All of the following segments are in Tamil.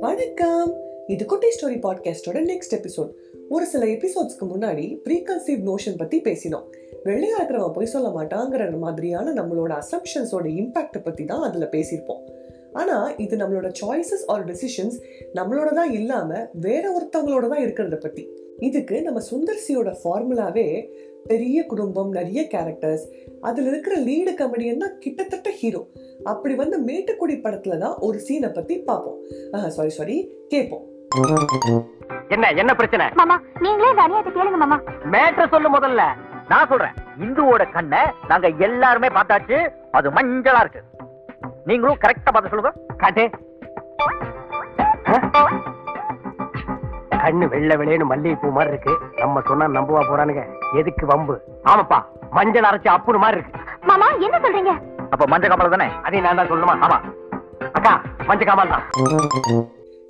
வணக்கம். இது குட்டி ஸ்டோரி பாட்காஸ்டோட நெக்ஸ்ட் எபிசோட் ஒரு சில எபிசோட்ஸ்க்கு முன்னாடி ப்ரீகன்சீவ் நோஷன் பத்தி பேசினோம். வெள்ளையா இருக்கிறவன் போய் சொல்ல மாட்டாங்கிற மாதிரியான நம்மளோட அசம்ஷன்ஸோட இம்பாக்ட பத்தி தான் அதுல பேசியிருப்போம். ஆனா இது நம்மளோட சாய்ஸஸ் ஆர் டெசிஷன்ஸ் நம்மளோட தான் இல்லாம வேற ஒருத்தவங்களோட தான் இருக்கிறத பத்தி. இதுக்கு நம்ம சுந்தர்சியோட ஃபார்முலாவே பெரிய குடும்பம் நிறைய கேரக்டர்ஸ் அதுல இருக்கிற லீடு கமெடியன்னா கிட்டத்தட்ட ஹீரோ அப்படி வந்து மேட்டுக்குடி படத்துல தான் ஒரு சீனை பத்தி பார்ப்போம். சாரி சாரி கேட்போம். என்ன என்ன பிரச்சனை? மாமா நீங்களே இந்த அநியாயத்தை கேளுங்க மாமா. மேட்ர சொல்லு முதல்ல. நான் சொல்றேன் இந்துவோட கண்ணை நாங்க எல்லாருமே பார்த்தாச்சு அது மஞ்சளா இருக்கு. நீங்களும் கரெக்டா பார்த்து சொல்லுங்க. காட்டு கண்ணு வெள்ளை வெளியேன்னு மல்லிகை பூ மாதிரி இருக்கு. நம்ம சொன்னா நம்புவா போறானுங்க. எதுக்கு வம்பு? ஆமாப்பா மஞ்சள் அரைச்சு அப்புறம் மாதிரி இருக்கு. மாமா என்ன சொல்றீங்க? அப்ப மஞ்ச காமல் தானே? அதே நான் தான் சொல்லுமா ஆமா. அக்கா மஞ்ச காமல் தான்.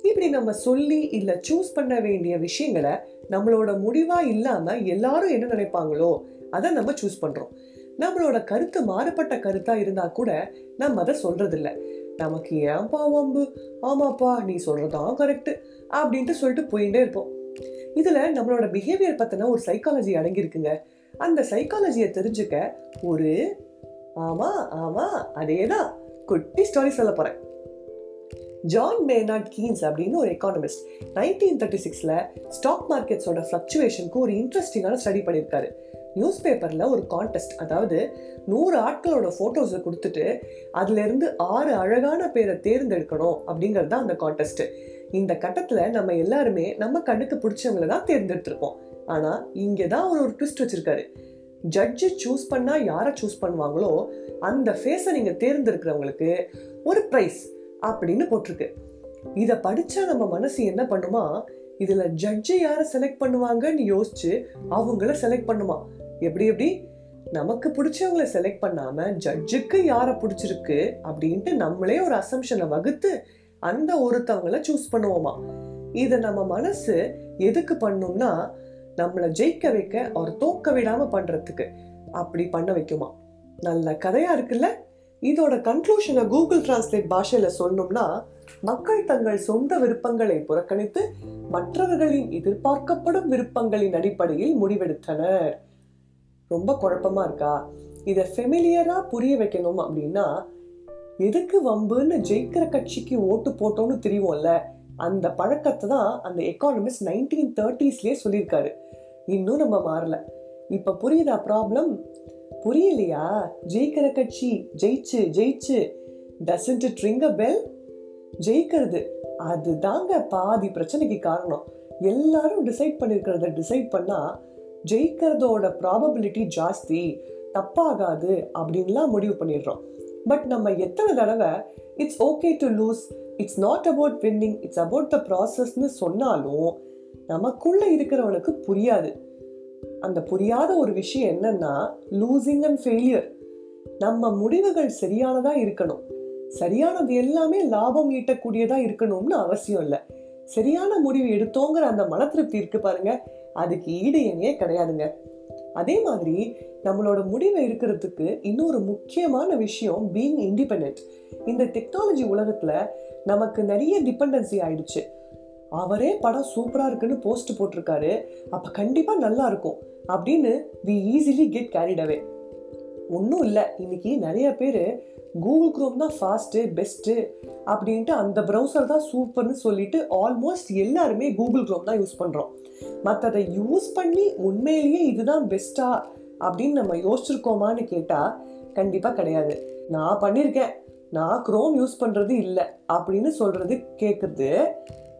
இப்படி நம்ம சொல்லி இல்ல சூஸ் பண்ண வேண்டிய விஷயங்களை நம்மளோட முடிவா இல்லாம எல்லாரும் என்ன நினைப்பாங்களோ அதை நம்ம சூஸ் பண்றோம். நம்மளோட கருத்து மாறுபட்ட கருத்தா இருந்தா கூட நம்ம அதை சொல்றது இல்ல நமக்கு ஏன்பா வம்பு? ஆமாப்பா நீ சொல்றதான் கரெக்ட் அப்படின்ட்டு சொல்லிட்டு போயிட்டே இருப்போம். இதுல நம்மளோட பிஹேவியர் பத்தின ஒரு சைக்காலஜி அடங்கியிருக்குங்க. அந்த சைக்காலஜியை தெரிஞ்சுக்க ஒரு ஆமா ஆமா. அதேதான். குட்டி ஸ்டோரி சொல்ல போறேன். ஜான் மேனாட் கீன்ஸ் அப்படின்னு ஒரு எக்கானமிஸ்ட் நைன்டீன் தேர்ட்டி சிக்ஸில் ஸ்டாக் மார்க்கெட்ஸோட ஃப்ளக்சுவேஷனுக்கு ஒரு இன்ட்ரெஸ்டிங்கான ஸ்டடி பண்ணியிருக்காரு. நியூஸ் பேப்பரில் ஒரு கான்டெஸ்ட் அதாவது நூறு ஆட்களோட ஃபோட்டோஸை கொடுத்துட்டு அதுலேருந்து ஆறு அழகான பேரை தேர்ந்தெடுக்கணும் அப்படிங்கிறது தான் அந்த கான்டெஸ்ட்டு இந்த கட்டத்தில் நம்ம எல்லாருமே நம்ம கண்ணுக்கு பிடிச்சவங்களை தான் தேர்ந்தெடுத்திருப்போம். ஆனால் இங்கே தான் ஒரு ஒரு ட்விஸ்ட் வச்சுருக்காரு. ஜட்ஜு சூஸ் பண்ணா யாரை சூஸ் பண்ணுவாங்களோ அந்த ஃபேஸை நீங்க தேர்ந்தெடுக்கிறவங்களுக்கு ஒரு ப்ரைஸ் அப்படின்னு போட்டிருக்கு. இதை படிச்சா நம்ம மனசு என்ன பண்ணுமா? இதுல ஜட்ஜு யாரை செலக்ட் பண்ணுவாங்கன்னு யோசிச்சு அவங்கள செலக்ட் பண்ணுமா? எப்படி எப்படி? நமக்கு பிடிச்சவங்கள செலக்ட் பண்ணாம ஜட்ஜுக்கு யாரை பிடிச்சிருக்கு அப்படின்ட்டு நம்மளே ஒரு அசம்ஷனை வகுத்து அந்த ஒருத்தவங்கள சூஸ் பண்ணுவோமா? இதை நம்ம மனசு எதுக்கு பண்ணும்னா நம்மளை ஜெயிக்க வைக்க அவர் தோக்க விடாம பண்றதுக்கு அப்படி பண்ண வைக்குமா? நல்ல கதையா இருக்குல்ல? இதோட கன்க்ளூஷனை கூகுள் டிரான்ஸ்லேட் பாஷையில சொல்லணும்னா மக்கள் தங்கள் சொந்த விருப்பங்களை புறக்கணித்து மற்றவர்களின் எதிர்பார்க்கப்படும் விருப்பங்களின் அடிப்படையில் முடிவெடுத்தனர். ரொம்ப குழப்பமா இருக்கா? இதை ஃபெமிலியரா புரிய வைக்கணும் அப்படின்னா எதுக்கு வம்புன்னு ஜெயிக்கிற கட்சிக்கு ஓட்டு போட்டோம்னு தெரியும்ல அந்த பழக்கத்தை தான் அந்த எக்கானமிஸ்ட் நைன்டீன் தேர்ட்டிஸ்லேயே சொல்லியிருக்காரு. இன்னும் நம்ம மாறல. இப்போ புரியுதா ப்ராப்ளம் புரியலையா? ஜெயிக்கிற கட்சி ஜெயிச்சு ஜெயிச்சு. Doesn't it ring a bell ஜெயிக்கிறது. அதுதாங்க பாதி பிரச்சனைக்கு காரணம். எல்லாரும் டிசைட் பண்ணிருக்கிறத டிசைட் பண்ணா ஜெயிக்கிறதோட ப்ராபபிலிட்டி ஜாஸ்தி. தப்பாகாது அப்படின்லாம் முடிவு பண்ணிடுறோம். பட் நம்ம எத்தனை தடவை it's okay to lose it's not about winning it's about the ப்ராசஸ்னு சொன்னாலும் நமக்குள்ளே இருக்கிறவனுக்கு புரியாது. அந்த புரியாத ஒரு விஷயம் என்னன்னா லூசிங் அண்ட் ஃபெயிலியர் நம்ம முடிவுகள் சரியானதாக இருக்கணும். சரியானது எல்லாமே லாபம் ஈட்டக்கூடியதாக இருக்கணும்னு அவசியம் இல்லை. சரியான முடிவு எடுத்தோங்கிற அந்த மன திருப்தி இருக்கு பாருங்க. அதுக்கு ஈடு இணையே கிடையாதுங்க. அதே மாதிரி நம்மளோட முடிவை இருக்கிறதுக்கு இன்னொரு முக்கியமான விஷயம் பீங் இண்டிபெண்ட் இந்த டெக்னாலஜி உலகத்தில் நமக்கு நிறைய டிபெண்டன்சி ஆயிடுச்சு. அவரே படம் சூப்பராக இருக்குன்னு போஸ்ட் போட்டிருக்காரு. அப்போ கண்டிப்பாக நல்லா இருக்கும். அப்படின்னு we easily get carried away ஒன்றும் இல்லை. இன்னைக்கு நிறைய பேர் கூகுள் குரோம் தான் ஃபாஸ்ட்டு பெஸ்ட்டு அப்படின்ட்டு அந்த ப்ரௌசர் தான் சூப்பர்னு சொல்லிட்டு ஆல்மோஸ்ட் எல்லாருமே கூகுள் குரோம் தான் யூஸ் பண்ணுறோம் மற்றதை யூஸ் பண்ணி உண்மையிலேயே இதுதான் பெஸ்ட்டா அப்படின்னு நம்ம யோசிச்சிருக்கோமான்னு கேட்டால் கண்டிப்பாக கிடையாது. நான் பண்ணியிருக்கேன் நான் குரோம் யூஸ் பண்ணுறது இல்லை அப்படின்னு சொல்கிறது கேட்குறது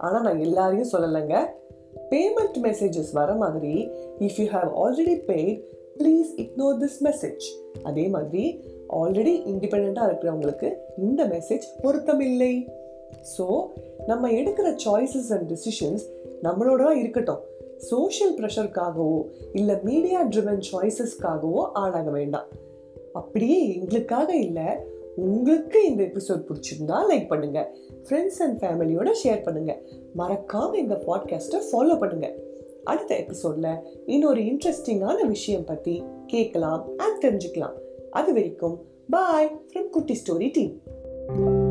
ஆனால் நான் எல்லாரையும் சொல்லலைங்க. பேமெண்ட் மெசேஜஸ் வர மாதிரி if you have already paid please ignore this message அதே மாதிரி ஆல்ரெடி இண்டிபெண்ட்டாக இருக்கிறவங்களுக்கு இந்த மெசேஜ் பொருத்தமில்லை ஸோ நம்ம எடுக்கிற சாய்ஸஸ் அண்ட் டிசிஷன்ஸ் நம்மளோட இருக்கட்டும். சோஷியல் ப்ரெஷருக்காகவோ இல்லை மீடியா ட்ரிவன் சாய்ஸஸ்க்காகவோ ஆளாக வேண்டாம். அப்படியே எங்களுக்காக இல்லை உங்களுக்கு இந்த எபிசோட் பிடிச்சிருந்தா லைக் பண்ணுங்க. ஃப்ரெண்ட்ஸ் அண்ட் ஃபேமிலியோட ஷேர் பண்ணுங்க. மறக்காம எங்க பாட்காஸ்ட்டை ஃபாலோ பண்ணுங்க. அடுத்த எபிசோட்ல இன்னொரு இன்ட்ரெஸ்டிங்கான விஷயம் பத்தி கேட்கலாம் அண்ட் தெரிஞ்சுக்கலாம். அது வரைக்கும் bye from Kutti story team